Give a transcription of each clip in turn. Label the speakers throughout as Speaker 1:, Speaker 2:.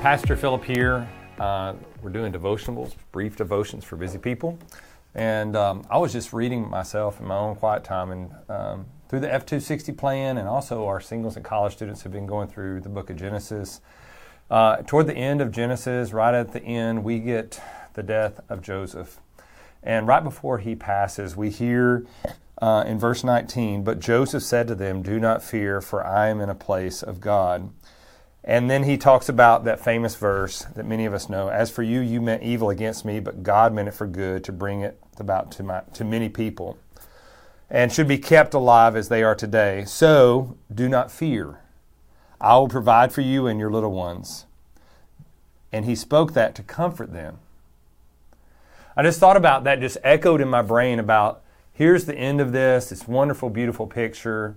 Speaker 1: Pastor Philip here. Uh, we're doing devotionals, brief devotions for busy people. And um, I was just reading myself in my own quiet time and um, through the F260 plan, and also our singles and college students have been going through the book of Genesis. Uh, toward the end of Genesis, right at the end, we get the death of Joseph. And right before he passes, we hear uh, in verse 19, But Joseph said to them, Do not fear, for I am in a place of God. And then he talks about that famous verse that many of us know As for you, you meant evil against me, but God meant it for good to bring it about to, my, to many people, and should be kept alive as they are today. So do not fear. I will provide for you and your little ones. And he spoke that to comfort them. I just thought about that, just echoed in my brain about here's the end of this, this wonderful, beautiful picture.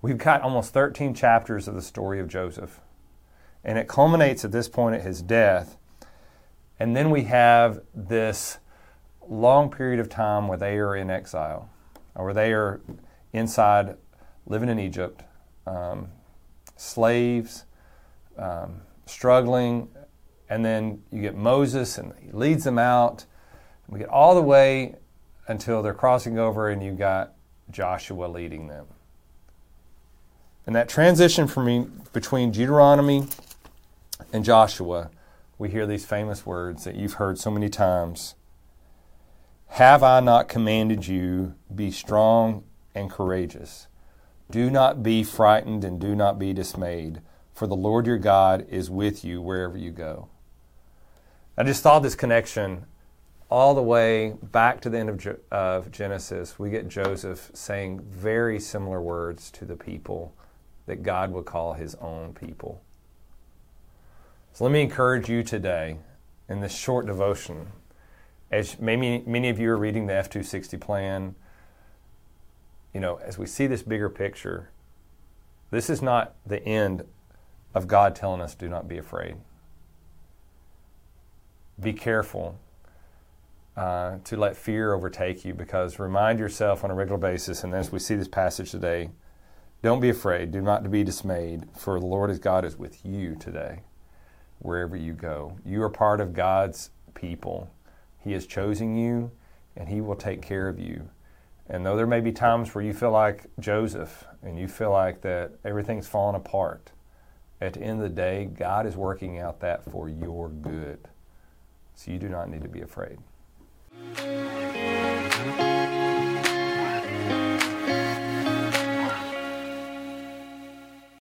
Speaker 1: We've got almost 13 chapters of the story of Joseph. And it culminates at this point at his death. And then we have this long period of time where they are in exile, or they are inside living in Egypt, um, slaves, um, struggling. And then you get Moses, and he leads them out. We get all the way until they're crossing over, and you've got Joshua leading them. And that transition from between Deuteronomy and Joshua, we hear these famous words that you've heard so many times. Have I not commanded you, be strong and courageous? Do not be frightened and do not be dismayed, for the Lord your God is with you wherever you go. I just thought this connection all the way back to the end of, of Genesis. We get Joseph saying very similar words to the people that God would call his own people. So let me encourage you today in this short devotion. As maybe many of you are reading the F260 plan, you know, as we see this bigger picture, this is not the end of God telling us, do not be afraid. Be careful uh, to let fear overtake you because remind yourself on a regular basis, and as we see this passage today, don't be afraid, do not be dismayed, for the Lord is God is with you today, wherever you go. You are part of God's people. He has chosen you, and He will take care of you. And though there may be times where you feel like Joseph and you feel like that everything's falling apart, at the end of the day, God is working out that for your good. So you do not need to be afraid.